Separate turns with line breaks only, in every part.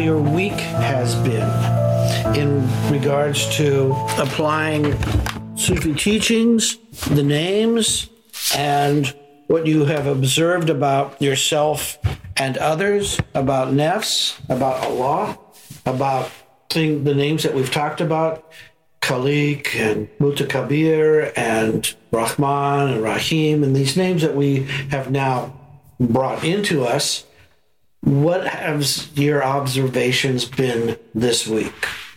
your week has been in regards to applying Sufi teachings, the names, and what you have observed about yourself and others, about nafs, about Allah, about thing, the names that we've talked about, Khalik and Mutakabir and Rahman and Rahim, and these names that we have now brought into us. What has your observations been this week?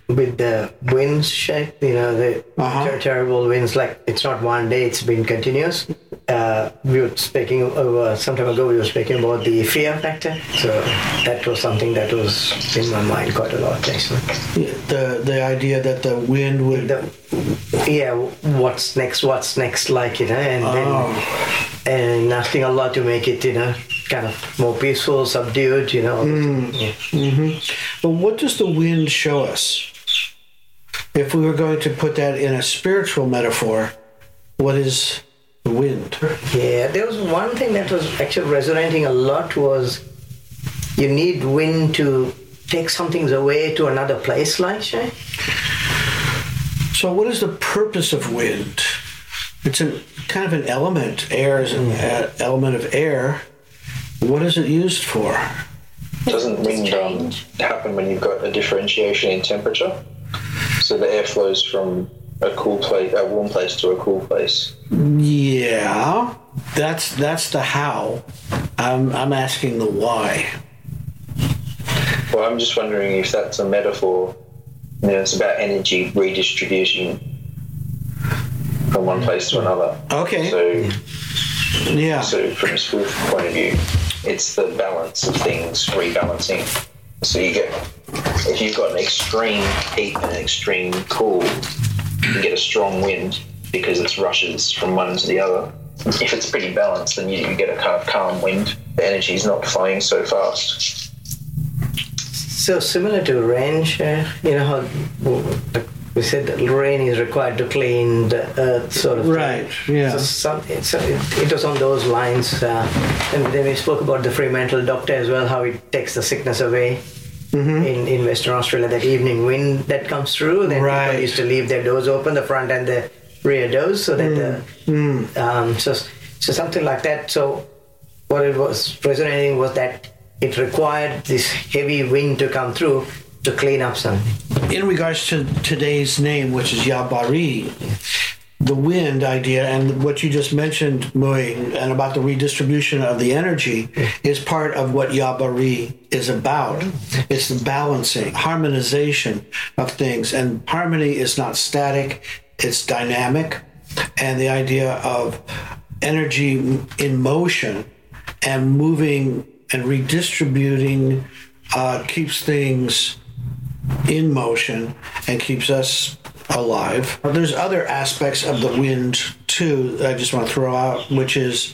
with the winds shape, you know, the
Uh-huh.
ter- terrible winds, like it's not one day, it's been continuous. Uh, we were speaking over some time ago, we were speaking about the fear factor. So that was something that was in my mind quite a lot, actually.
The the idea that the wind would
The, yeah, what's next, what's next, like, you know, and then and asking Allah to make it, you know, kind of more peaceful, subdued, you know. Yeah.
But what does the wind show us? If we were going to put that in a spiritual metaphor, what is the wind?
Yeah, there was one thing that was actually resonating a lot was you need wind to take some things away to another place, like Shay.
So, what is the purpose of wind? It's a kind of an element. Air is an a- element of air. What is it used for?
Doesn't wind um, happen when you've got a differentiation in temperature? So the air flows from a cool place, a warm place to a cool place.
Yeah, that's that's the how. I'm I'm asking the why.
Well, I'm just wondering if that's a metaphor. You know, it's about energy redistribution from one place to another.
Okay.
So,
Yeah.
so from a school point of view, it's the balance of things rebalancing. So you get, if you've got an extreme heat and an extreme cool, you get a strong wind because it's rushes from one to the other. If it's pretty balanced, then you, you get a kind of calm wind. The energy is not flowing so fast.
So similar to rain, Shay, uh, you know how we said that rain is required to clean the earth, sort of. thing.
Right, yeah.
So, some, so it, it was on those lines, uh, and then we spoke about the Fremantle doctor as well, how it takes the sickness away.
Mm-hmm.
In, in Western Australia, that evening wind that comes through, then
Right.
people used to leave their doors open, the front and the rear doors, so that
Mm.
the um, so so something like that. So what it was resonating was that it required this heavy wind to come through to clean up something.
in regards to today's name, which is Yabari, the wind idea and what you just mentioned, Mui, and about the redistribution of the energy is part of what Yabari is about. It's the balancing, harmonization of things. And harmony is not static, it's dynamic. And the idea of energy in motion and moving and redistributing uh, keeps things in motion and keeps us alive. There's other aspects of the wind too I just want to throw out, which is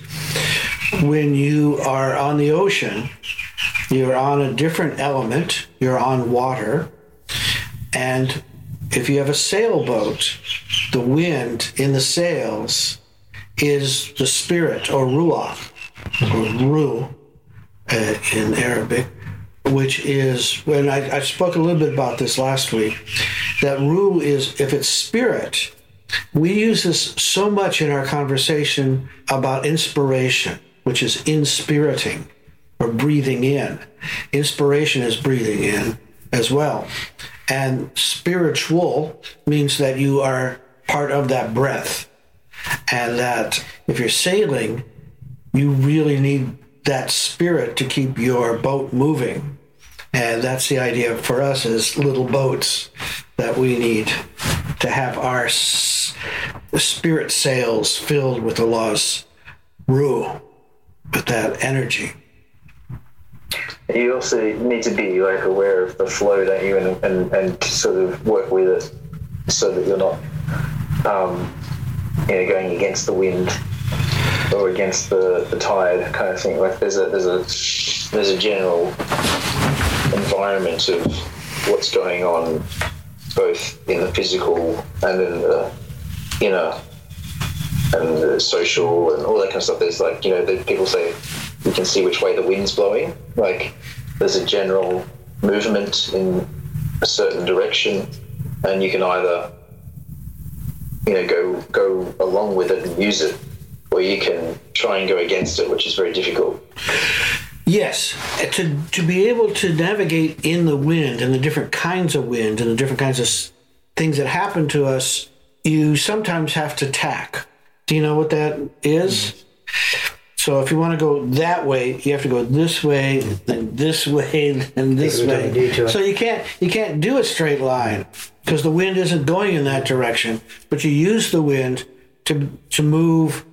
when you are on the ocean, you're on a different element, you're on water, and if you have a sailboat, the wind in the sails is the spirit or ruah or ruh uh, in Arabic, which is when I, I spoke a little bit about this last week. That ruh is if it's spirit. We use this so much in our conversation about inspiration, which is inspiriting or breathing in. Inspiration is breathing in as well. And spiritual means that you are part of that breath. And that if you're sailing, you really need that spirit to keep your boat moving. And that's the idea for us as little boats that we need to have our spirit sails filled with Allah's ruh, with that energy.
You also need to be like aware of the flow, don't you, and, and, and sort of work with it so that you're not, um, you know, going against the wind or against the, the tide kind of thing. Like there's a there's a there's a general environment of what's going on, both in the physical and in the inner and the social and all that kind of stuff. There's like you know, the, people say you can see which way the wind's blowing. Like there's a general movement in a certain direction, and you can either you know go go along with it and use it, or you can try and go against it, which is very difficult.
Yes, to to be able to navigate in the wind and the different kinds of wind and the different kinds of things that happen to us, you sometimes have to tack. Do you know what that is? So if you want to go that way, you have to go this way, then this way, then this
Take a bit of a
way. So you can't you can't do a straight line because the wind isn't going in that direction. But you use the wind to to move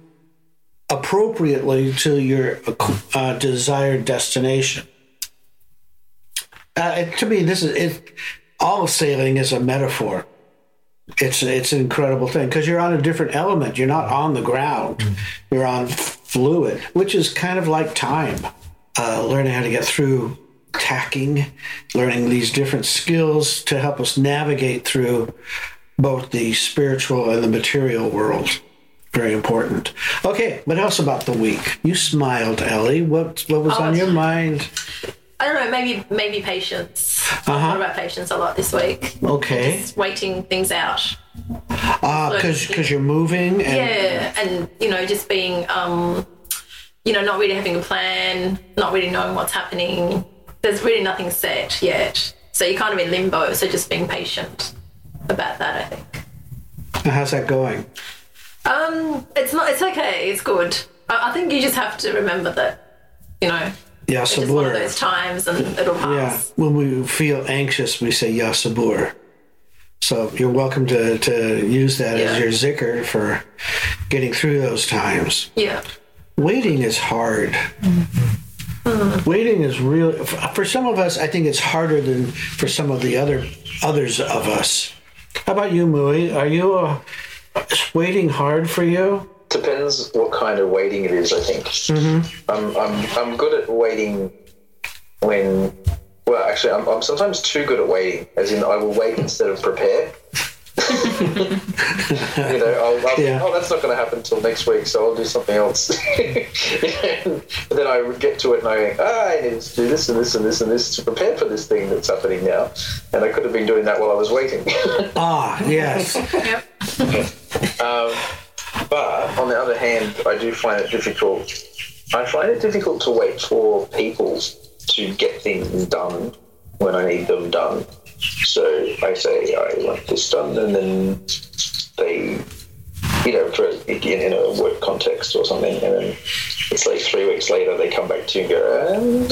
appropriately to your uh, desired destination. Uh, it- to me, this is it. All sailing is a metaphor. It's it's an incredible thing because you're on a different element. You're not on the ground. You're on fluid, which is kind of like time. Uh, learning how to get through tacking, learning these different skills to help us navigate through both the spiritual and the material world. Very important. Okay, what else about the week? You smiled, Ellie. What what was on your mind?
I don't know, maybe maybe patience.
Uh-huh.
I thought about patience a lot this week.
Okay.
Just waiting things out.
Ah, because because you're moving and
Yeah, and you know, just being um you know, not really having a plan, not really knowing what's happening. There's really nothing set yet. So you're kind of in limbo, so just being patient about that, I think.
how's that going?
Um, it's not it's okay, it's good. I, I think you just have to remember that, you know,
Yeah,
it's just one of those times and it'll pass.
Yeah, when we feel anxious, we say ya sabur. So you're welcome to, to use that as your zikr for getting through those times.
Yeah.
Waiting is hard. Waiting is real. For some of us, I think it's harder than for some of the other others of us. How about you, Mui? Are you uh, is waiting hard for you?
Depends what kind of waiting it is. I think mm-hmm. I'm I'm I'm good at waiting when. Well, actually, I'm, I'm sometimes too good at waiting. As in, I will wait instead of prepare. you know, I'll, I'll
Yeah.
oh, that's not going to happen until next week, so I'll do something else. and then I would get to it and I go, ah, I need to do this and this and this and this to prepare for this thing that's happening now. And I could have been doing that while I was waiting.
Ah, yes.
Yep.
Um, but on the other hand, I do find it difficult. I find it difficult to wait for people to get things done when I need them done. So I say I want this done, and then they, you know, for in, in a work context or something, and then it's like three weeks later they come back to you and go, um,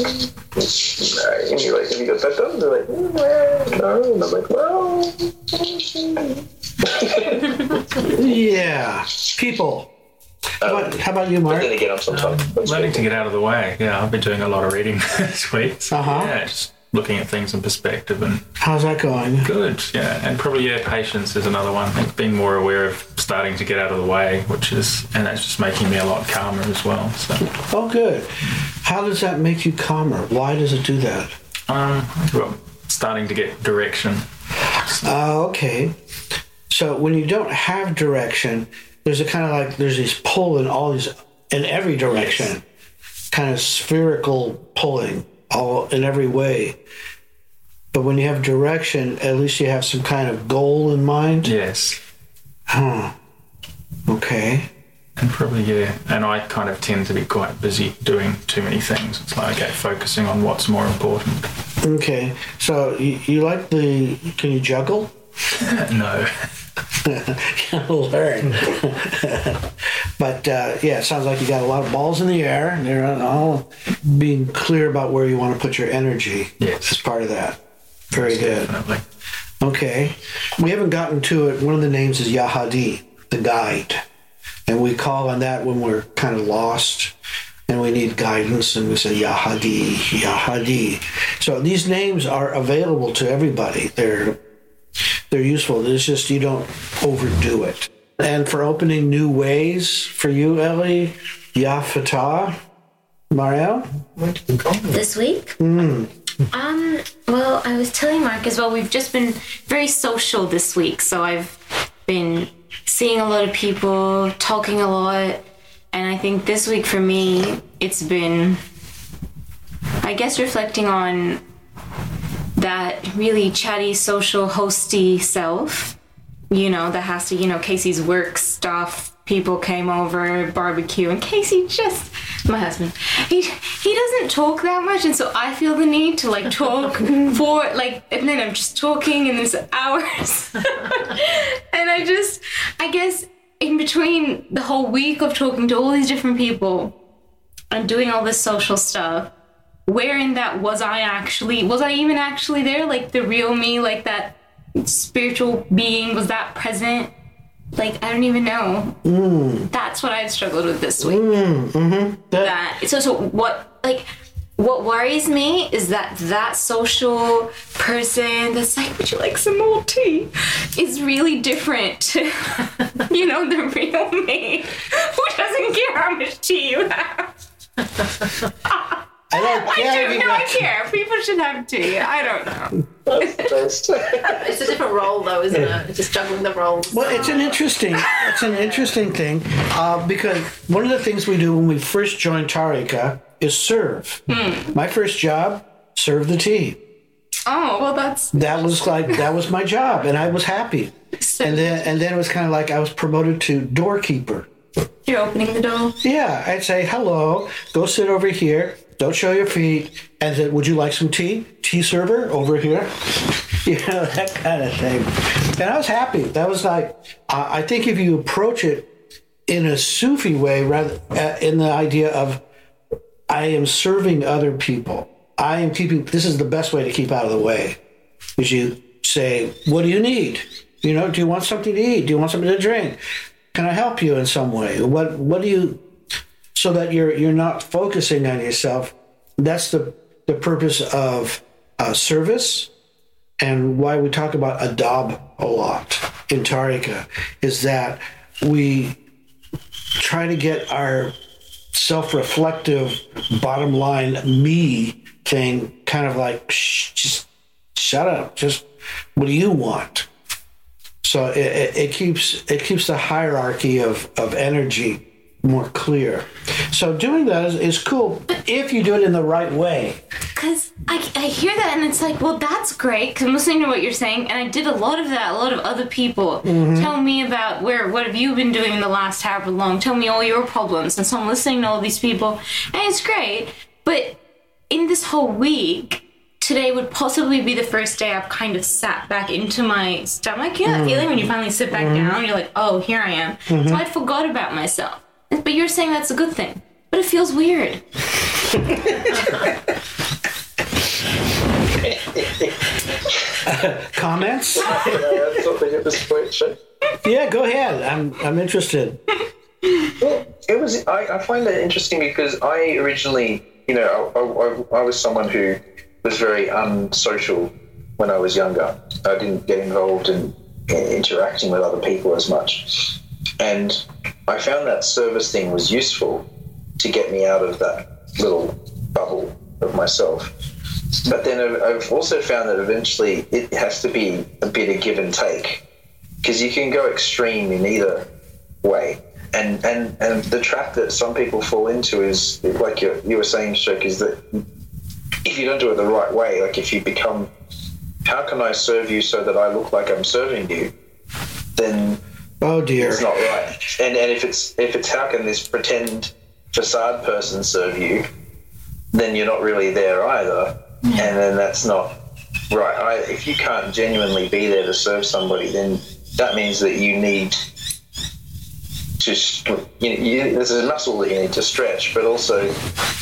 uh, and you're like, have you got that done? They're like, "Mm, well, no, and I'm like, well.
Yeah. People. How about, how about you,
But
Mark?
then again, I'm sometimes
Learning to get out of the way. Yeah, I've been doing a lot of reading this week. So,
Uh-huh.
Yeah, just looking at things in perspective and
How's that going?
good. Yeah, and probably yeah, patience is another one. Like being more aware of starting to get out of the way, which is and that's just making me a lot calmer as well. So
Oh, good. How does that make you calmer? Why does it do that?
um, well, starting to get direction.
Uh, okay. So when you don't have direction, there's a kind of like there's this pull in all these in every direction, kind of spherical pulling all in every way. But when you have direction, at least you have some kind of goal in mind.
Yes. Huh.
Okay.
And probably yeah, and I kind of tend to be quite busy doing too many things. It's like okay, focusing on what's more important.
Okay. So you, you like the? Can you juggle?
no,
learn. but uh, yeah, it sounds like you got a lot of balls in the air, and they're all being clear about where you want to put your energy.
Yes.
as part of that. Very good.
definitely.
Okay, we haven't gotten to it. One of the names is Yahadi, the guide, and we call on that when we're kind of lost and we need guidance, and we say Yahadi, Yahadi. So these names are available to everybody. They're they're useful. It's just you don't overdo it. And for opening new ways for you, Ellie, Ya Fattah, Mario?
this week. Um, well, I was telling Mark as well, we've just been very social this week. So I've been seeing a lot of people, talking a lot. And I think this week for me, it's been, I guess, reflecting on that really chatty, social, hosty self, you know, that has to, you know, Casey's work stuff. People came over, barbecue, and Casey just, my husband, he he doesn't talk that much, and so I feel the need to like talk for like, and then I'm just talking, and there's hours, and I just, I guess, in between the whole week of talking to all these different people and doing all this social stuff, where in that was I actually, was I even actually there? Like the real me, like that spiritual being, was that present? Like, I don't even know. That's what I've struggled with this week. mm-hmm That, so, so what, like, what worries me is that that social person that's like, would you like some more tea? Is really different to, you know, the real me who doesn't care how much tea you have.
I don't
I
care. if
do
you
no, I care. People should have tea. I don't know.
That's-
It's a different role, though, isn't it? It's just juggling the roles.
Well, it's an interesting, it's an interesting thing uh, because one of the things we do when we first join Tarika is serve. My first job, serve the tea.
Oh well, that's
That was like that was my job, and I was happy. And then and then it was kind of like I was promoted to doorkeeper.
you're opening the door.
Yeah, I'd say hello, go sit over here, don't show your feet, and then would you like some tea? Tea server over here, you know that kind of thing. And I was happy. That was like I I think if you approach it in a Sufi way, rather uh, in the idea of I am serving other people. I am keeping. This is the best way to keep out of the way. Is you say, "What do you need? You know, do you want something to eat? Do you want something to drink? Can I help you in some way? What What do you?" So that you're you're not focusing on yourself. That's the the purpose of uh, service, and why we talk about adab a lot in Tarika is that we try to get our self-reflective bottom line me thing kind of like just shut up just what do you want so it, it, it keeps it keeps the hierarchy of, of energy more clear so doing that is, is cool but if you do it in the right way
Because I, I hear that and it's like, well, that's great because I'm listening to what you're saying, and I did a lot of that. A lot of other people mm-hmm. tell me about where what have you been doing in the last however long. Tell me all your problems, and so I'm listening to all these people, and it's great. But in this whole week, today would possibly be the first day I've kind of sat back into my stomach. You know that feeling when you mm-hmm. finally sit back mm-hmm. down, you're like, oh, here I am. So I forgot about myself. But you're saying that's a good thing. But it feels weird.
comments
Uh, something at this point, Shane.
yeah go ahead i'm i'm interested
Well, it was. I, I find that interesting because I originally, you know, I, I, I was someone who was very unsocial when I was younger. I didn't get involved in, in interacting with other people as much, and I found that service thing was useful to get me out of that little bubble of myself. But then I've- also found that eventually it has to be a bit of give and take because you can go extreme in either way. And, and and the trap that some people fall into is like you, you were saying, Shek, is that if you don't do it the right way, like if you become, how can I serve you so that I look like I'm serving you? Then
oh dear
it's not right. And and if it's if it's how can this pretend facade person serve you, then you're not really there either. Hmm. And then that's not right. I, if you can't genuinely be there to serve somebody, then that means that you need to you, you, there's a muscle that you need to stretch, but also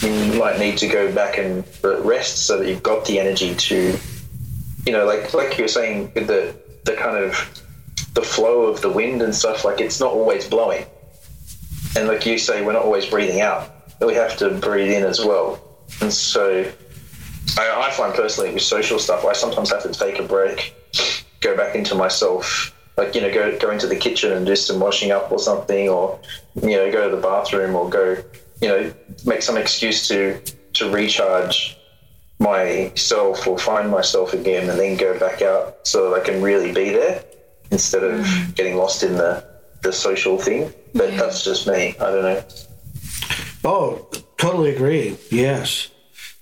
you might need to go back and rest so that you've got the energy to, you know, like like you were saying with the the kind of the flow of the wind and stuff. Like it's not always blowing, and like you say, we're not always breathing out. We have to breathe in as well, and so I, I find personally with social stuff, I sometimes have to take a break, go back into myself, like you know, go go into the kitchen and do some washing up or something, or you know, go to the bathroom or go, you know, make some excuse to to recharge myself or find myself again, and then go back out so that I can really be there instead of getting lost in the the social thing. But that's just me. I don't know.
Oh, totally agree. Yes.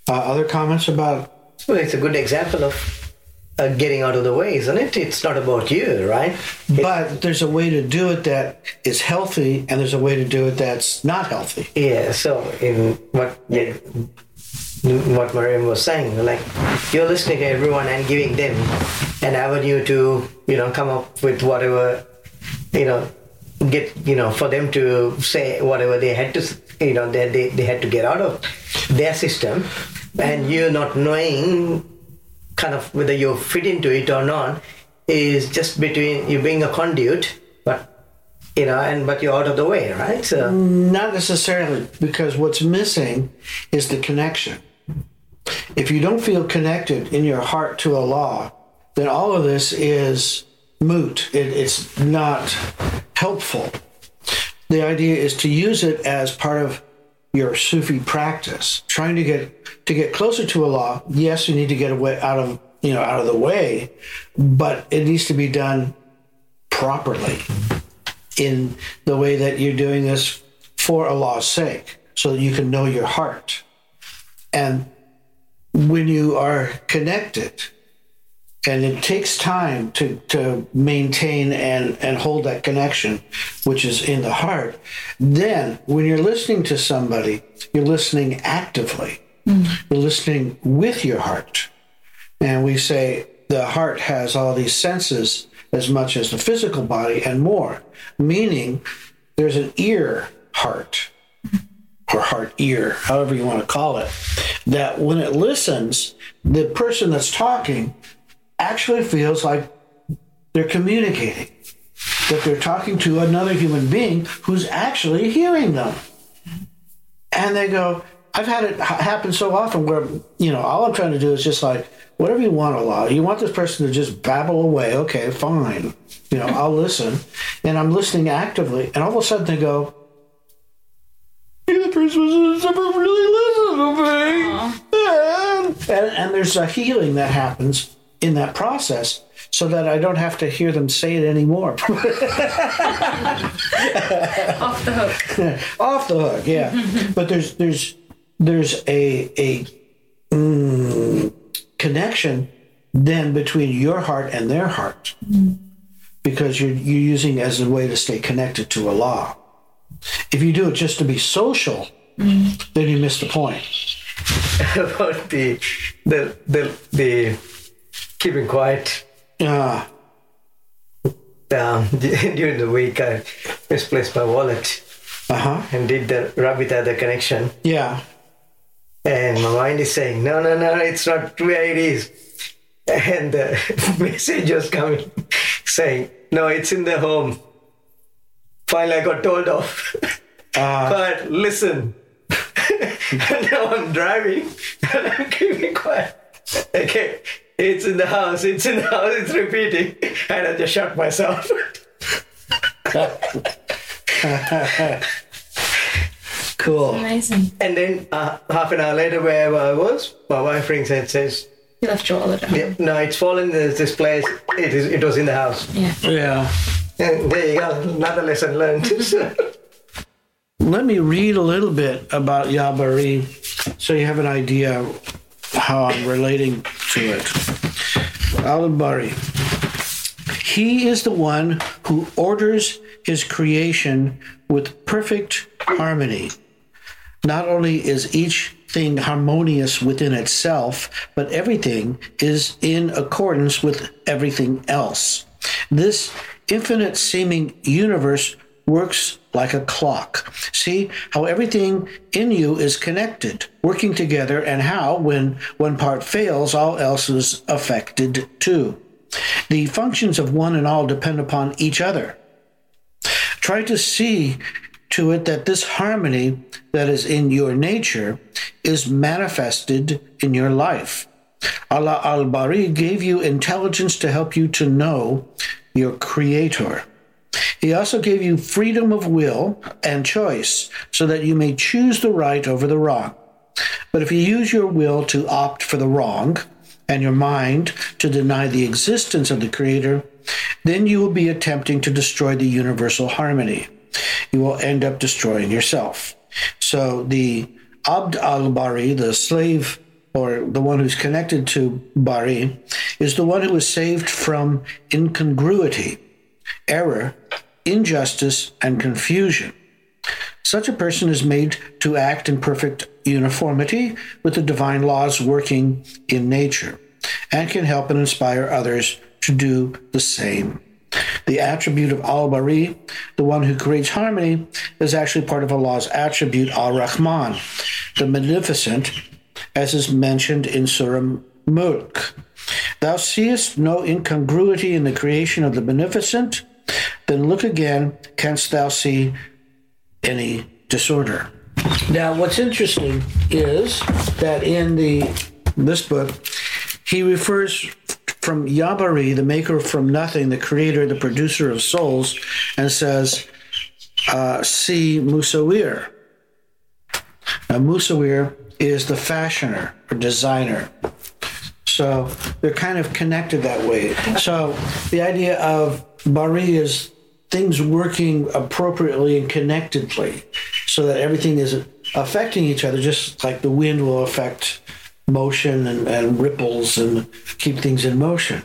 Uh, other comments about?
Well, it's a good example of uh, getting out of the way, isn't it? It's not about you, right?
But there's a way to do it that is healthy, and there's a way to do it that's not healthy.
Yeah. So in what yeah, what Mariam was saying, like you're listening to everyone and giving them an avenue to you know come up with whatever you know get you know for them to say whatever they had to you know they, they, they had to get out of their system and you not knowing kind of whether you fit into it or not is just between you being a conduit but you know and but you're out of the way right so
Not necessarily, because what's missing is the connection. If you don't feel connected in your heart to Allah, then all of this is moot. It, it's not helpful. The idea is to use it as part of your Sufi practice, trying to get to get closer to Allah. Yes, you need to get away out of you know out of the way, but it needs to be done properly in the way that you're doing this for Allah's sake, so that you can know your heart. And when you are connected, and it takes time to, to maintain and, and hold that connection, which is in the heart, then when you're listening to somebody, you're listening actively. Mm. You're listening with your heart. And we say the heart has all these senses as much as the physical body and more, meaning there's an ear heart or heart ear, however you want to call it, that when it listens, the person that's talking actually feels like they're communicating, that they're talking to another human being who's actually hearing them. And they go, I've had it happen so often where, you know, all I'm trying to do is just like, whatever you want, Allah. You want this person to just babble away. Okay, fine. You know, I'll listen. And I'm listening actively. And all of a sudden they go, the person was never really listening to me. And, and there's a healing that happens in that process so that I don't have to hear them say it anymore.
Off the hook.
Off the hook, yeah. but there's there's there's a a mm, connection then between your heart and their heart because you're you're using it as a way to stay connected to Allah. If you do it just to be social, then you miss the point.
about the the the, the keeping quiet.
Yeah.
um, during the week I misplaced my wallet
Uh huh.
and did the Rabita the connection.
Yeah.
and my mind is saying no no no it's not where it is. And the message was coming saying no it's in the home. Finally I got told off. But listen now I'm driving and I'm keeping quiet. Okay it's in the house it's in the house it's repeating and I just shut myself
Cool.
Amazing.
and then uh, half an hour later wherever I was my wife rings and says
You left your wallet at home.
Yeah, no, it's fallen. There's this place. It is. It was in the house.
Yeah.
Yeah.
And there you go. Another lesson learned.
Let me read a little bit about Yabari so you have an idea how I'm relating to it. Al Bari. He is the one who orders his creation with perfect harmony. Not only is each thing harmonious within itself, but everything is in accordance with everything else. This infinite seeming universe works like a clock. See how everything in you is connected, working together, and how, when one part fails, all else is affected too. The functions of one and all depend upon each other. Try to see to it that this harmony that is in your nature is manifested in your life. Allah al Bari gave you intelligence to help you to know your Creator. He also gave you freedom of will and choice so that you may choose the right over the wrong. But if you use your will to opt for the wrong and your mind to deny the existence of the Creator, then you will be attempting to destroy the universal harmony. You will end up destroying yourself. So the Abd al Bari, the slave or the one who's connected to Bari, is the one who is saved from incongruity, error, injustice, and confusion. Such a person is made to act in perfect uniformity with the divine laws working in nature and can help and inspire others to do the same. The attribute of Al Bari, the one who creates harmony, is actually part of Allah's attribute Al Rahman, the Magnificent, as is mentioned in Surah Mulk. Thou seest no incongruity in the creation of the Beneficent, then look again, canst thou see any disorder? Now, what's interesting is that in the this book, he refers from Yabari, the maker from nothing, the creator, the producer of souls, and says, uh, see Musawir. Now, Musawir is the fashioner or designer. So they're kind of connected that way. So the idea of Bari is things working appropriately and connectedly so that everything is affecting each other, just like the wind will affect motion and, and ripples and keep things in motion.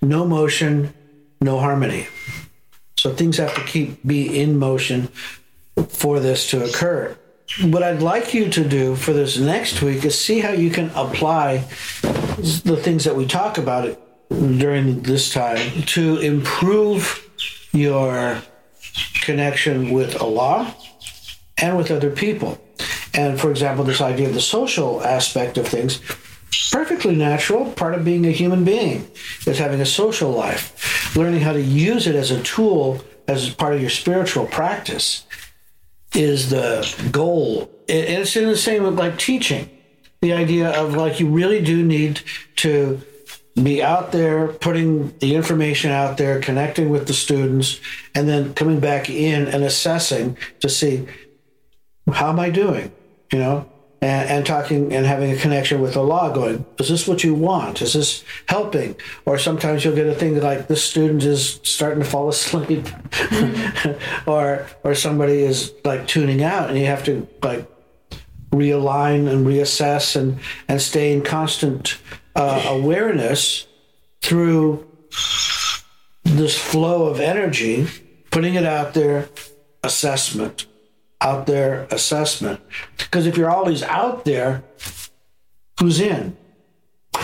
No motion, no harmony. So things have to keep be in motion for this to occur. What I'd like you to do for this next week is see how you can apply the things that we talk about during this time to improve your connection with Allah and with other people. And for example, this idea of the social aspect of things, perfectly natural, part of being a human being is having a social life. Learning how to use it as a tool, as part of your spiritual practice, is the goal. It's in the same with like teaching. The idea of like you really do need to be out there putting the information out there connecting with the students and then coming back in and assessing to see how am i doing? You know? And, and talking and having a connection with the law going is this what you want? Is this helping? Or sometimes you'll get a thing like this student is starting to fall asleep. Mm-hmm. Or or somebody is like tuning out and you have to like realign and reassess and and stay in constant uh, awareness through this flow of energy, putting it out there, assessment, out there, assessment. Because if you're always out there, who's in?
The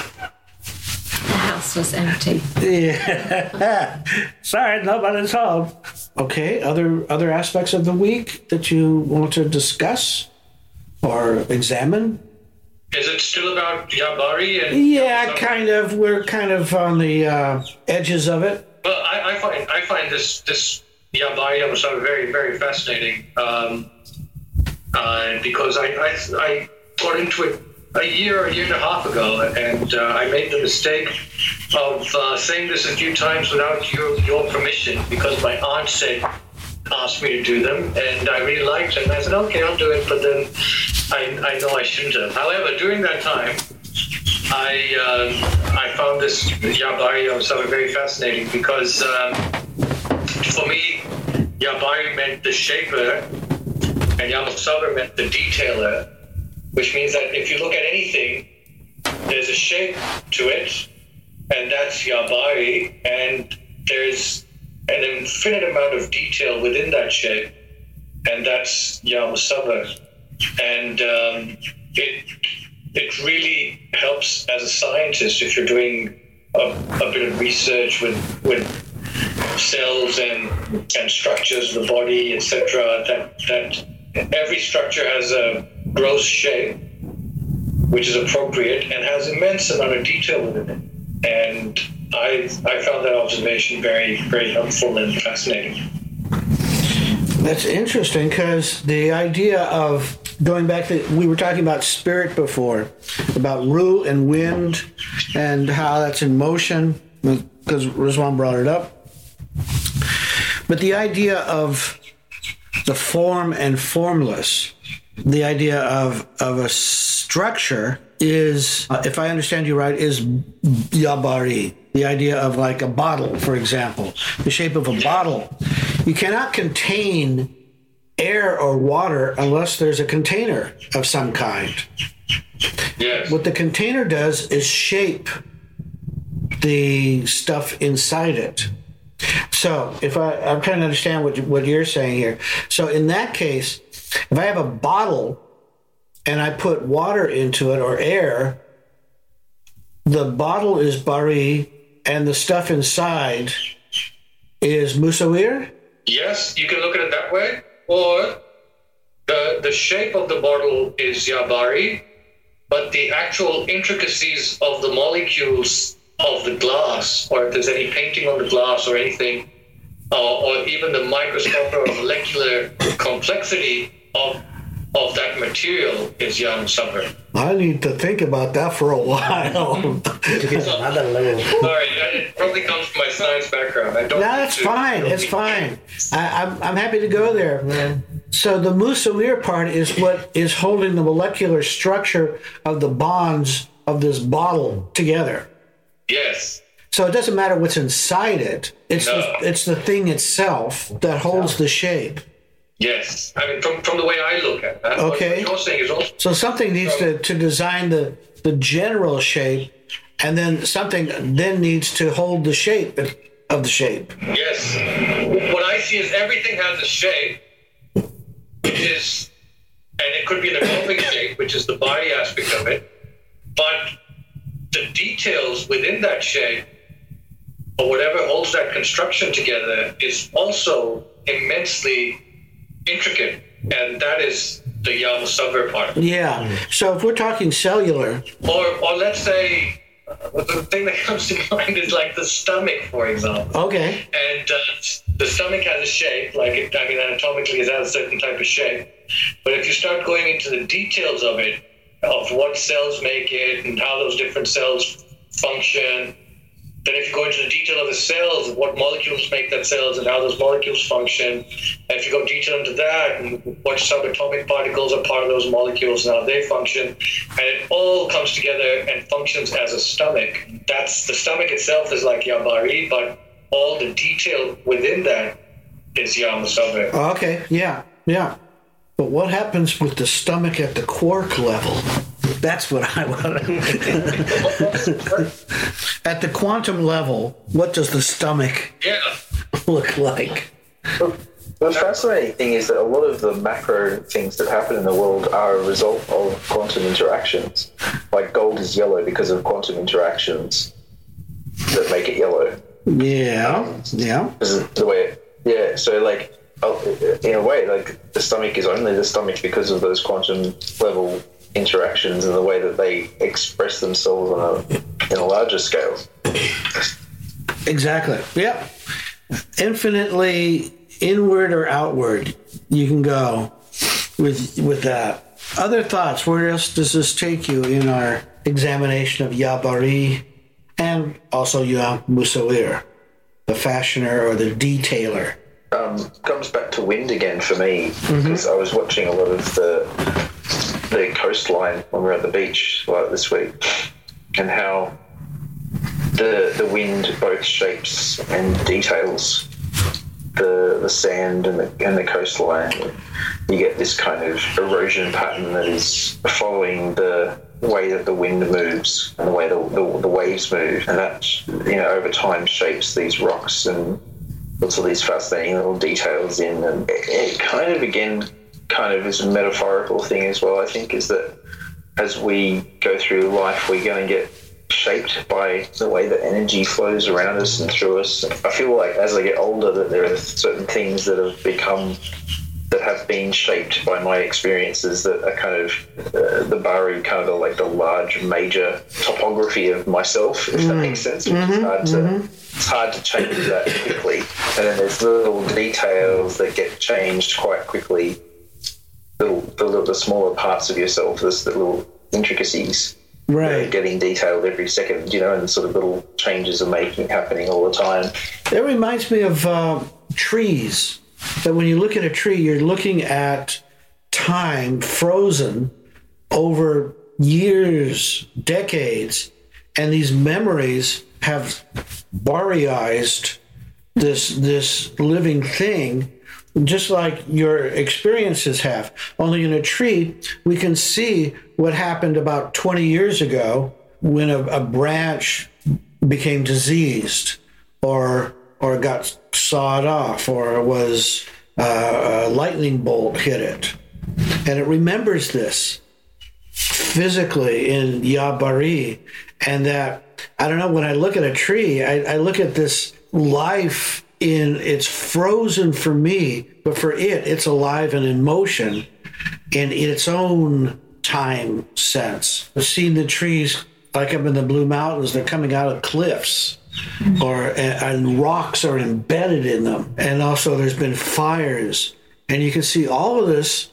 house was empty.
Yeah. Sorry, nobody's home. Okay. Other other aspects of the week that you want to discuss or examine?
Is it still about Yabari and?
Yeah, kind of. We're kind of on the uh, edges of it.
Well, I, I find I find this this Yabari episode very very fascinating um, uh, because I, I I got into it a year a year and a half ago, and uh, I made the mistake of uh, saying this a few times without your your permission because my aunt said asked me to do them, and I really liked. And I said, okay, I'll do it. But then I, I know I shouldn't have. However, during that time, I uh, I found this Yabari Ya Musawir very fascinating because um, for me, Yabari meant the shaper, and Ya Musawir meant the detailer, which means that if you look at anything, there's a shape to it, and that's Yabari, and there's an infinite amount of detail within that shape, and that's Ya Musawir. And um, it it really helps as a scientist if you're doing a, a bit of research with with cells and and structures of the body, etc. That that every structure has a gross shape, which is appropriate and has immense amount of detail within it. And I I found that observation very very helpful and fascinating.
That's interesting because the idea of going back to we were talking about spirit before, about root and wind, and how that's in motion because Rizwan brought it up. But the idea of the form and formless, the idea of of a structure is, uh, if I understand you right, is yabari. The idea of like a bottle, for example, the shape of a bottle. You cannot contain air or water unless there's a container of some kind.
Yes.
What the container does is shape the stuff inside it. So if I, I'm trying to understand what, what you're saying here. So in that case, if I have a bottle and I put water into it or air, the bottle is bari and the stuff inside is musawir?
Yes, you can look at it that way. Or the the shape of the bottle is Yabari, but the actual intricacies of the molecules of the glass, or if there's any painting on the glass or anything, uh, or even the microscopic or molecular complexity of of that material is Ya Musawir.
I need to think about that for a while.
It's another level.
Sorry, it probably comes from my science background. I don't.
No, that's fine. It's fine. I, I'm, I'm happy to go there. So the musawir part is what is holding the molecular structure of the bonds of this bottle together.
Yes.
So it doesn't matter what's inside it. It's
No.
the, it's the thing itself that holds the shape.
Yes. I mean, from, from the way I look at it. What-
Okay.
What you're saying is also
So something needs to, to design the, the general shape, and then something then needs to hold the shape of the shape.
Yes. What I see is everything has a shape, which is, and it could be an evolving shape, which is the body aspect of it, but the details within that shape, or whatever holds that construction together, is also immensely intricate, and that is the Ya Musawir part.
Yeah. So if we're talking cellular,
Or, or let's say, uh, the thing that comes to mind is like the stomach, for example.
okay.
And uh, the stomach has a shape, like it, I mean, anatomically, it has a certain type of shape. But if you start going into the details of it, of what cells make it and how those different cells function, then if you go into the detail of the cells, what molecules make that cells and how those molecules function, and if you go detail into that and what subatomic particles are part of those molecules and how they function, and it all comes together and functions as a stomach. That's the stomach itself is like Yabari, but all the detail within that is Ya Musawir.
Okay. Yeah. Yeah. But what happens with the stomach at the quark level? That's what I want. at the quantum level, what does the stomach
Yeah.
look like?
The fascinating thing is that a lot of the macro things that happen in the world are a result of quantum interactions. Like gold is yellow because of quantum interactions that make it yellow.
Yeah. Um, yeah.
This is the way it, yeah, so like, oh, in a way, like the stomach is only the stomach because of those quantum level interactions and the way that they express themselves on a, in a larger scale.
Exactly. Yep. Infinitely inward or outward, you can go with with that. Other thoughts? Where else does this take you in our examination of Yabari and also Ya Musawir, the fashioner or the detailer?
um, comes back to wind again for me because I was watching a lot of the the coastline when we're at the beach like this week, and how the the wind both shapes and details the the sand and the and the coastline. You get this kind of erosion pattern that is following the way that the wind moves and the way the, the, the waves move, and that you know over time shapes these rocks and puts all these fascinating little details in, and it, it kind of again kind of is a metaphorical thing as well. I think is that as we go through life, we're going to get shaped by the way that energy flows around us and through us. I feel like as I get older, that there are certain things that have become that have been shaped by my experiences that are kind of uh, the Bari kind of like the large major topography of myself, if that mm. makes sense. Which is mm-hmm. hard to mm-hmm. it's hard to change that quickly. And then there's little details that get changed quite quickly. Little, the, little, the smaller parts of yourself, there's the little intricacies
Right.
getting detailed every second, you know, and sort of little changes are making happening all the time.
It reminds me of uh, trees. That when you look at a tree, you're looking at time frozen over years, decades, and these memories have barriized this this living thing, just like your experiences have. Only in a tree, we can see what happened about 20 years ago when a, a branch became diseased or or got sawed off or was uh, a lightning bolt hit it. And it remembers this physically in Yabari. And that, I don't know, when I look at a tree, I, I look at this life in, it's frozen for me, but for it, it's alive and in motion in its own time sense. I've seen the trees like up in the Blue Mountains, they're coming out of cliffs or eh, and rocks are embedded in them. And also there's been fires. And you can see all of this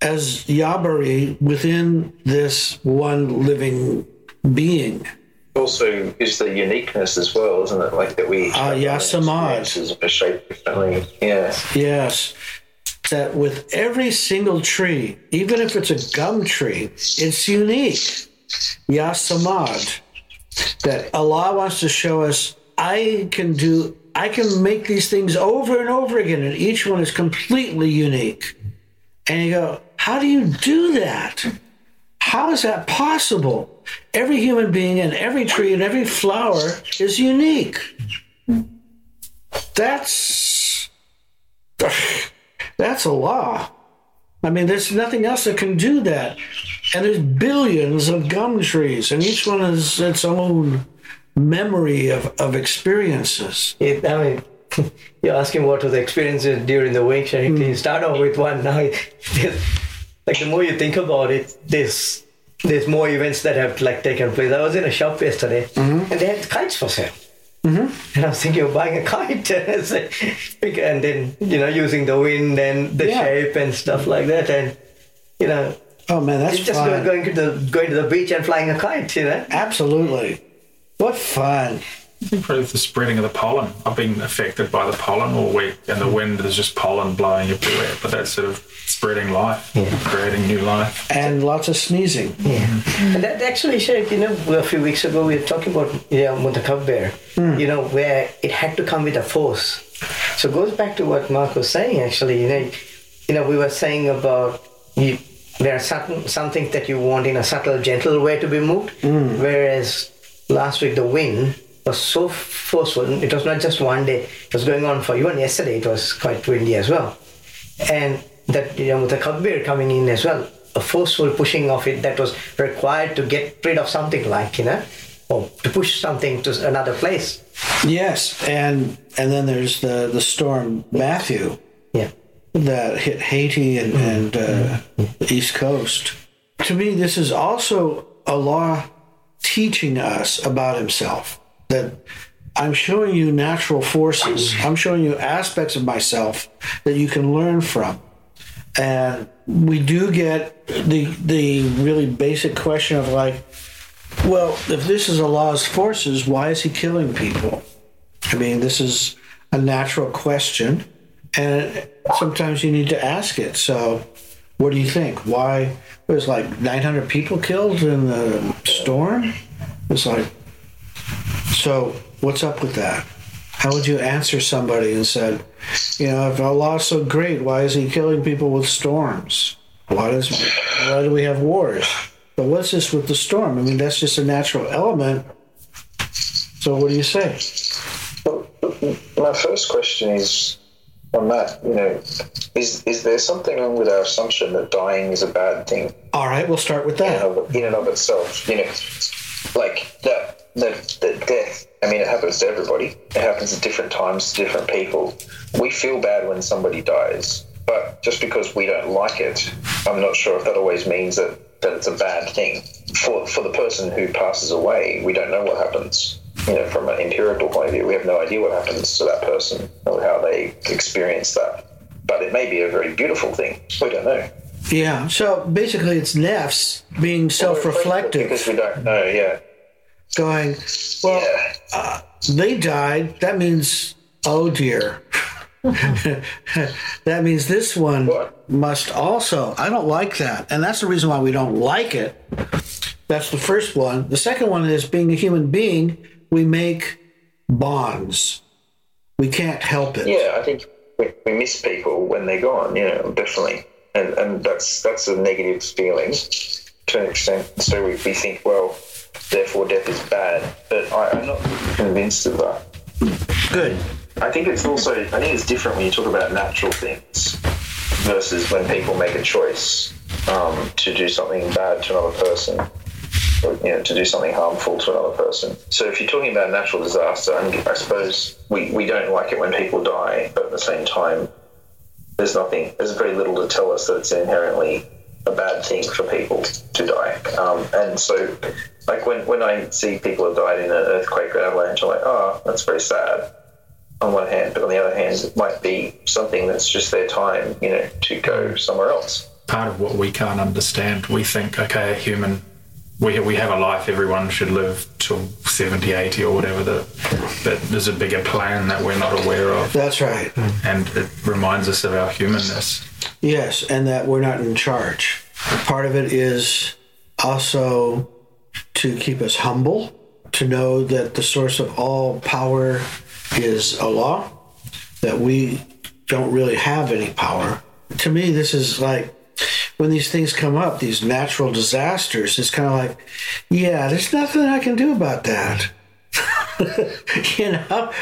as Ya Bari within this one living being.
Also, is the uniqueness as well, isn't it? Like that we
Ah, yeah, Samad.
experiences are shaped differently. Yeah.
Yes. That with every single tree, even if it's a gum tree, it's unique. Ya Samad. That Allah wants to show us I can do I can make these things over and over again, and each one is completely unique. And you go, how do you do that? How is that possible? Every human being and every tree and every flower is unique. That's that's Allah. I mean, there's nothing else that can do that. And there's billions of gum trees, and each one has its own memory of, of experiences.
It, I mean, you're asking what was the experiences during the week. Sharik. Hmm. You start off with one. Now, like the more you think about it, there's there's more events that have like taken place. I was in a shop yesterday, mm-hmm. and they had kites for sale. Mm-hmm. And I was thinking of buying a kite, and then you know using the wind and the
Yeah.
shape and stuff like that, and you know
Oh man, that's
it's just
fun.
going to the going to the beach and flying a kite, you know.
Absolutely. What fun.
I think probably the spreading of the pollen. I've been affected by the pollen all week, and the wind is just pollen blowing everywhere. But that's sort of spreading life, yeah. creating new life.
And lots of sneezing.
yeah And that actually, Sheikh, you know, a few weeks ago we were talking about yeah, Mutakabbir, you know, where it had to come with a force. So it goes back to what Mark was saying, actually. You know, you know we were saying about you, there are certain, some things that you want in a subtle, gentle way to be moved, hmm. whereas last week the wind was so forceful. It was not just one day, it was going on for even yesterday, it was quite windy as well and that you know with the kabir coming in as well a forceful pushing of it that was required to get rid of something like you know or to push something to another place
Yes, and and then there's the the storm Matthew
yeah
that hit Haiti and, and uh, the East Coast. To me, this is also Allah teaching us about Himself. That I'm showing you natural forces. I'm showing you aspects of myself that you can learn from. And we do get the the really basic question of like, well, if this is Allah's forces, why is He killing people? I mean, this is a natural question, and sometimes you need to ask it. So, what do you think? Why was like 900 people killed in the storm? It's like, so what's up with that? How would you answer somebody and said, you know, if Allah's so great, why is He killing people with storms? Why does why do we have wars? But what's this with the storm? I mean, that's just a natural element. So, what do you say?
My first question is on that. You know, is is there something wrong with our assumption that dying is a bad thing
All right, we'll start with
in
that.
and of, in and of itself? You know, like that. That, that death, I mean, it happens to everybody. It happens at different times to different people. We feel bad when somebody dies, but just because we don't like it, I'm not sure if that always means that, that it's a bad thing. For, for the person who passes away, we don't know what happens. You know, from an empirical point of view, we have no idea what happens to that person or how they experience that. But it may be a very beautiful thing. We don't know.
Yeah. So basically, it's nefs being self-reflective,
Because we don't know, yeah.
Going, well,
Yeah.
uh, they died. That means, oh dear. that means this one
What?
must also. I don't like that, and that's the reason why we don't like it. That's the first one. The second one is being a human being, we make bonds. We can't help it.
Yeah, I think we, we miss people when they're gone. You know, definitely, and and that's that's a negative feeling to an extent. So we, we think, well, therefore death is bad. But I, I'm not convinced of that.
Good.
I think it's also I think it's different when you talk about natural things versus when people make a choice um, to do something bad to another person or you know to do something harmful to another person. So if you're talking about a natural disaster, I, I suppose we, we don't like it when people die, but at the same time, there's nothing there's very little to tell us that it's inherently a bad thing for people to die. Um, and so like when, when I see people have died in an earthquake or avalanche, I'm like, oh, that's very sad on one hand, but on the other hand, it might be something that's just their time, you know, to go somewhere else.
Part of what we can't understand, we think, okay, a human, we, we have a life, everyone should live till 70, 80 or whatever, the, but there's a bigger plan that we're not aware of.
That's right.
And it reminds us of our humanness.
Yes, and that we're not in charge. Part of it is also to keep us humble, to know that the source of all power is Allah, that we don't really have any power. To me, this is like when these things come up, these natural disasters, it's kind of like, yeah, there's nothing I can do about that. you know,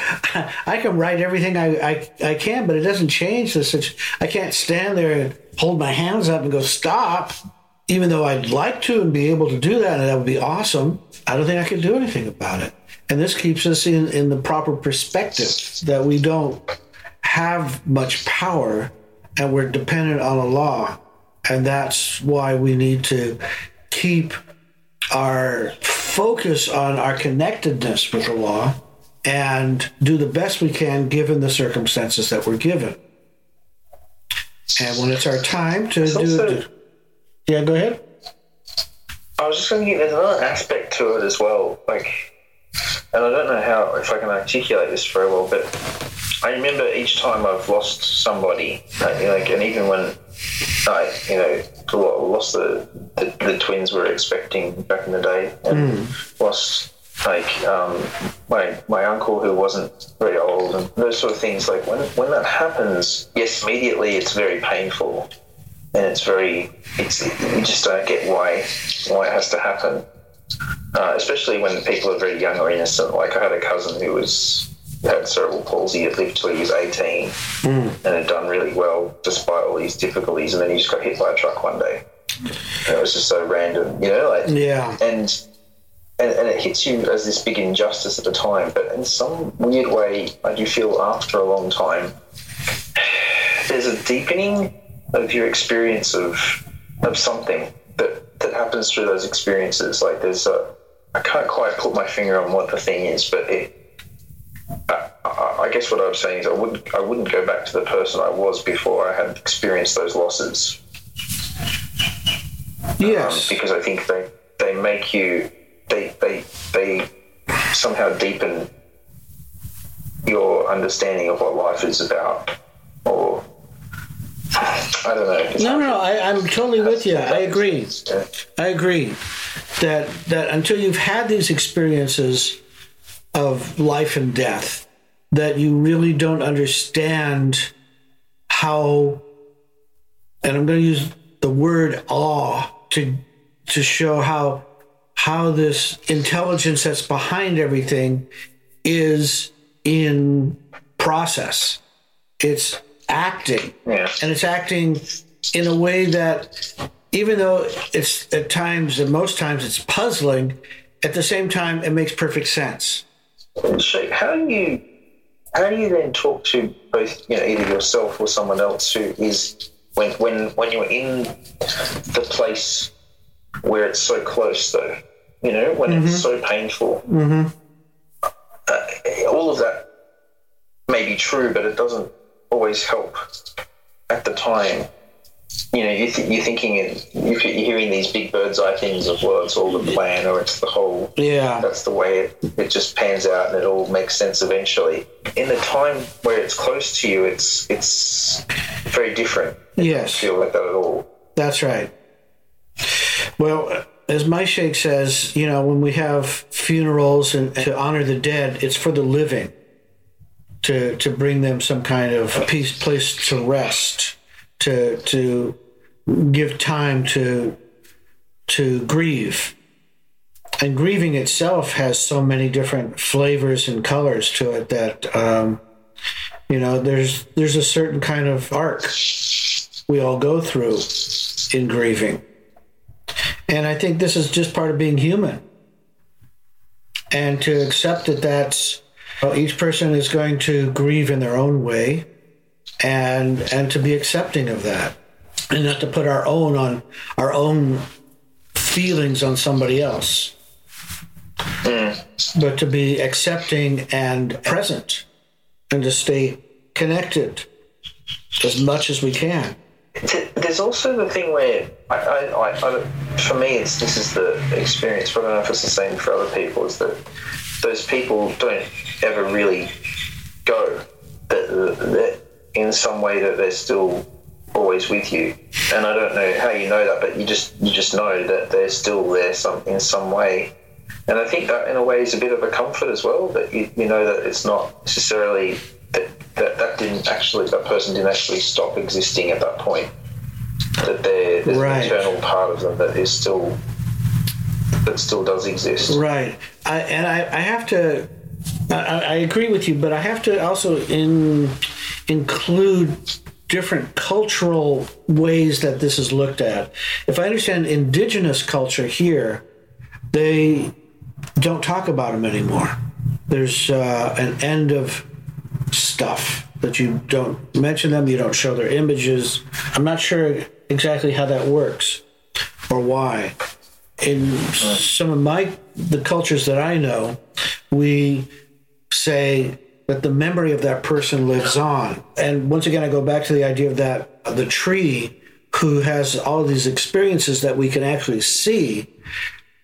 I can write everything I, I, I can, but it doesn't change the situation. I can't stand there and hold my hands up and go, stop, even though I'd like to and be able to do that, and that would be awesome. I don't think I can do anything about it. And this keeps us in, in the proper perspective that we don't have much power and we're dependent on Allah. And that's why we need to keep our focus on our connectedness with Allah and do the best we can given the circumstances that we're given. And when it's our time to
It's
do
also-
yeah, go ahead.
I was just thinking there's another aspect to it as well. Like, and I don't know how, if I can articulate this very well, but I remember each time I've lost somebody, like, like and even when I, you know, lost the, the, the twins we were expecting back in the day and lost like um, my my uncle who wasn't very old and those sort of things like when when that happens yes immediately it's very painful and it's very it's you just don't get why why it has to happen. Uh, especially when people are very young or innocent like I had a cousin who was had cerebral palsy had lived till he was 18 hmm. and had done really well despite all these difficulties and then he just got hit by a truck one day and it was just so random you know like
Yeah.
and and, and it hits you as this big injustice at the time, but in some weird way, I do feel after a long time, there's a deepening of your experience of of something that that happens through those experiences. Like there's a, I can't quite put my finger on what the thing is, but it. I, guess what I'm saying is I wouldn't I wouldn't go back to the person I was before I had experienced those losses um,
Yes.
because I think they they make you they they they somehow deepen your understanding of what life is about, or I don't know. It's
No, no, I, I'm totally with you. I agree. I agree that that until you've had these experiences of life and death, that you really don't understand how, and I'm going to use the word awe to to show how how this intelligence that's behind everything is in process. It's acting
Yeah.
and it's acting in a way that even though it's at times and most times it's puzzling at the same time it makes perfect sense
So how do you how do you then talk to both you know either yourself or someone else who is when when when you're in the place where it's so close though you know when it's so painful? Uh, all of that may be true but it doesn't always help at the time you know, you th- you're thinking, it- you're hearing these big bird's eye things of, well, it's all the plan or it's the whole
yeah
that's the way it, it just pans out and it all makes sense eventually. In the time where it's close to you, it's it's very different. I
yes
feel like that at all.
that's right well as my sheikh says you know when we have funerals and to honor the dead it's for the living to to bring them some kind of peace place to rest to to give time to to grieve. And grieving itself has so many different flavors and colors to it that um, you know there's there's a certain kind of arc we all go through in grieving. And i think this is just part of being human. And to accept that that's well, each person is going to grieve in their own way and and to be accepting of that and not to put our own on our own feelings on somebody else hmm. but to be accepting and present and to stay connected as much as we can
There's also the thing where I, I, I, I for me, it's this is the experience. But I don't know if it's the same for other people. Is that those people don't ever really go. That, that in some way that they're still always with you. And I don't know how you know that, but you just you just know that they're still there some in some way. And I think that in a way is a bit of a comfort as well. That you, you know that it's not necessarily that, that that didn't actually that person didn't actually stop existing at that point. That there, there's
Right.
an eternal part of them that is still that still does exist.
Right. I, and I, I have to, I, I agree with you, but I have to also in, include different cultural ways that this is looked at. If I understand indigenous culture here, they don't talk about them anymore. There's uh, an end of stuff that you don't mention them, you don't show their images. I'm not sure exactly how that works or why in some of my the cultures that I know, we say that the memory of that person lives on. And once again, I go back to the idea of that the tree who has all these experiences that we can actually see.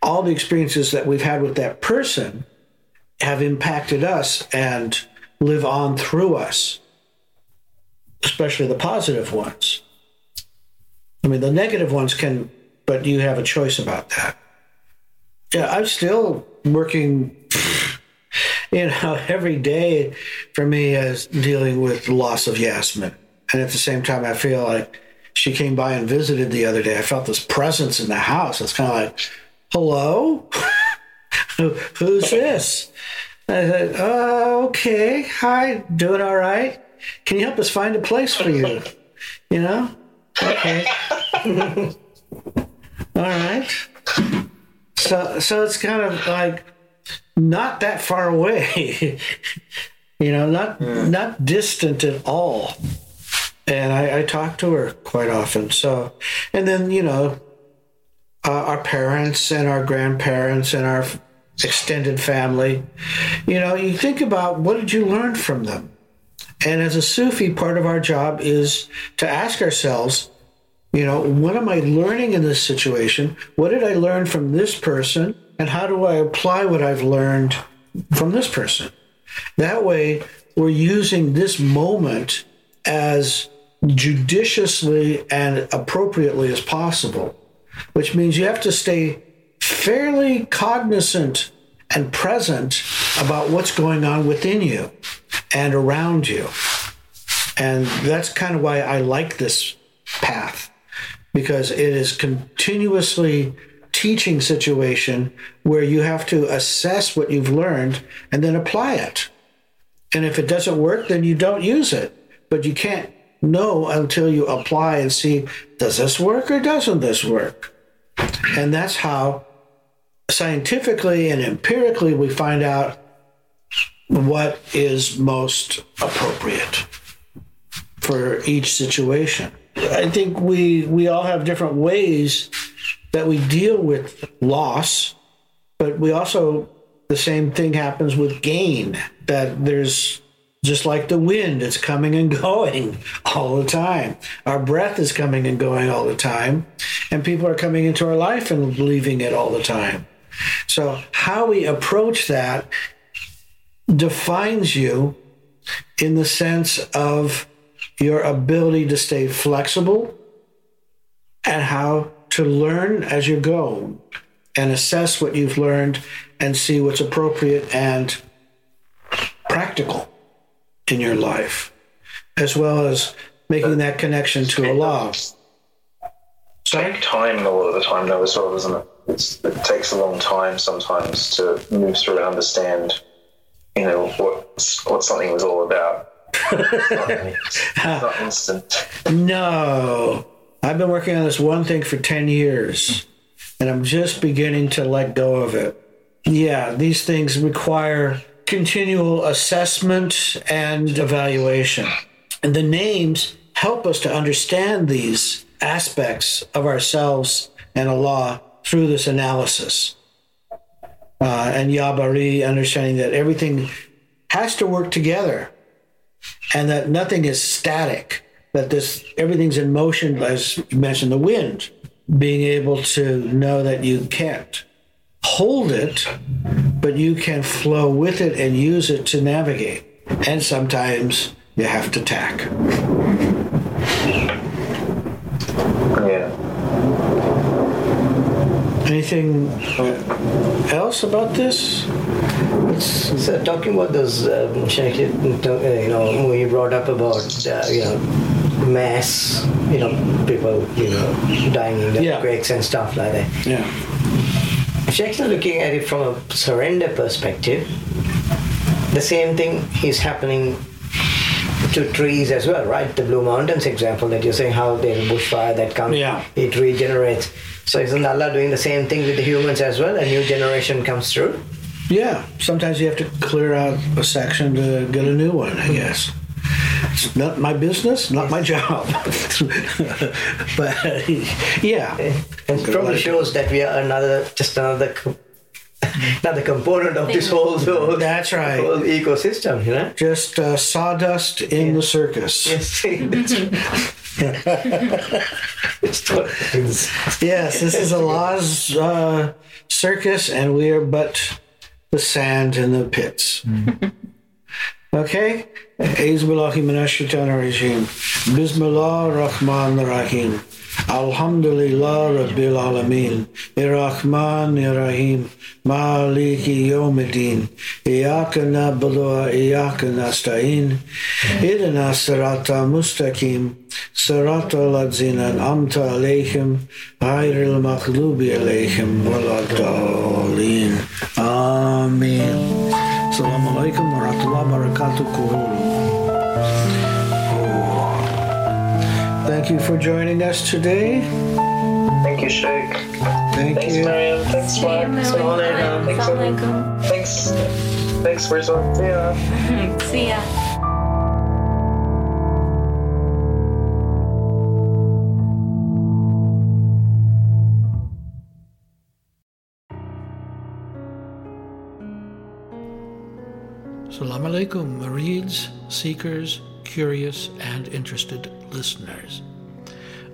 All the experiences that we've had with that person have impacted us and live on through us, especially the positive ones. I mean, the negative ones can, but you have a choice about that. Yeah, I'm still working, you know, every day for me is dealing with the loss of Yasmin. And at the same time, I feel like she came by and visited the other day. I felt this presence in the house. It's kind of like, hello? Who's this? I said, oh, okay. Hi, doing all right? Can you help us find a place for you? You know? Okay. all right. So, so it's kind of like not that far away, you know, not not distant at all. And I, I talk to her quite often. So, and then you know, uh, our parents and our grandparents and our extended family. You know, you think about what did you learn from them? And as a Sufi, part of our job is to ask ourselves, you know, what am I learning in this situation? What did I learn from this person? And how do I apply what I've learned from this person? That way, we're using this moment as judiciously and appropriately as possible, which means you have to stay fairly cognizant and present about what's going on within you and around you. And that's kind of why I like this path because it is continuously teaching situation where you have to assess what you've learned and then apply it. And if it doesn't work, then you don't use it. But you can't know until you apply and see does this work or doesn't this work? And that's how scientifically and empirically we find out what is most appropriate for each situation. I think we we all have different ways that we deal with loss, but we also the same thing happens with gain that there's just like the wind it's coming and going all the time. Our breath is coming and going all the time and people are coming into our life and leaving it all the time. So how we approach that defines you in the sense of your ability to stay flexible and how to learn as you go and assess what you've learned and see what's appropriate and practical in your life, as well as making that connection to Allah.
Take time a lot of the time, though, as well, doesn't it? it's, it takes a long time sometimes to move through and understand, you know, what what something was all about. it's, not, it's not instant.
No. I've been working on this one thing for 10 years and I'm just beginning to let go of it. Yeah, these things require continual assessment and evaluation. And the names help us to understand these aspects of ourselves and Allah through this analysis. Uh, and Ya Bari understanding that everything has to work together and that nothing is static, that this everything's in motion, as you mentioned, the wind, being able to know that you can't hold it, but you can flow with it and use it to navigate. And sometimes you have to tack.
Yeah.
Anything else about this?
So talking about those, um, you know, you brought up about, uh, you know, mass, you know, people, you know, dying in the
Yeah.
quakes and stuff like that.
Yeah.
If you're actually looking at it from a surrender perspective, the same thing is happening to trees as well, right? The Blue Mountains example that you're saying how there's a bushfire that comes,
Yeah.
it regenerates. So isn't Allah doing the same thing with the humans as well? A new generation comes through.
Yeah. Sometimes you have to clear out a section to get a new one, I guess. It's not my business, not my job. but yeah.
And it probably shows that we are another, just another, another component of this whole, whole,
That's right.
whole ecosystem, you know?
Just uh, sawdust in the circus.
Yes, that's it's what it's-
Yes, this is Allah's uh, circus, and we are but the sand in the pits. Okay? أعوذ بالله من الشيطان الرجيم بسم الله الرحمن الرحيم الحمد لله رب العالمين الرحمن الرحيم مالك يوم الدين إياك نعبد وإياك نستعين اهدنا الصراط المستقيم صراط الذين أنعمت عليهم غير المغضوب عليهم ولا الضالين آمين السلام عليكم ورحمة الله وبركاته كهولو Thank you for joining us today.
Thank you, Sheikh.
Thank
Thanks,
you.
Mariam. Thanks, Mark. Thanks, everyone. Thanks. Thanks, Rizal. Yeah.
See ya.
Assalamu alaikum, murids, seekers, curious, and interested listeners.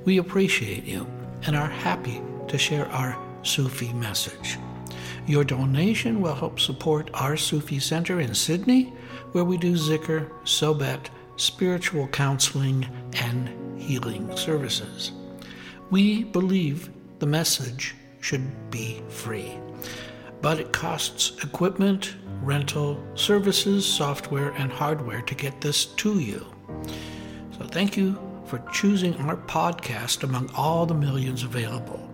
We appreciate you and are happy to share our Sufi message. Your donation will help support our Sufi Center in Sydney, where we do zikr, sobat, spiritual counseling, and healing services. We believe the message should be free but it costs equipment, rental, services, software, and hardware to get this to you. So thank you for choosing our podcast among all the millions available.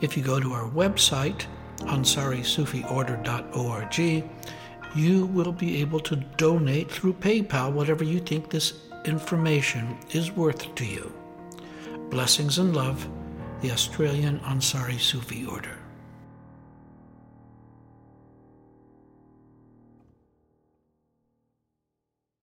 If you go to our website, ansarisufiorder.org, you will be able to donate through PayPal whatever you think this information is worth to you. Blessings and love, the Australian Ansari Sufi Order.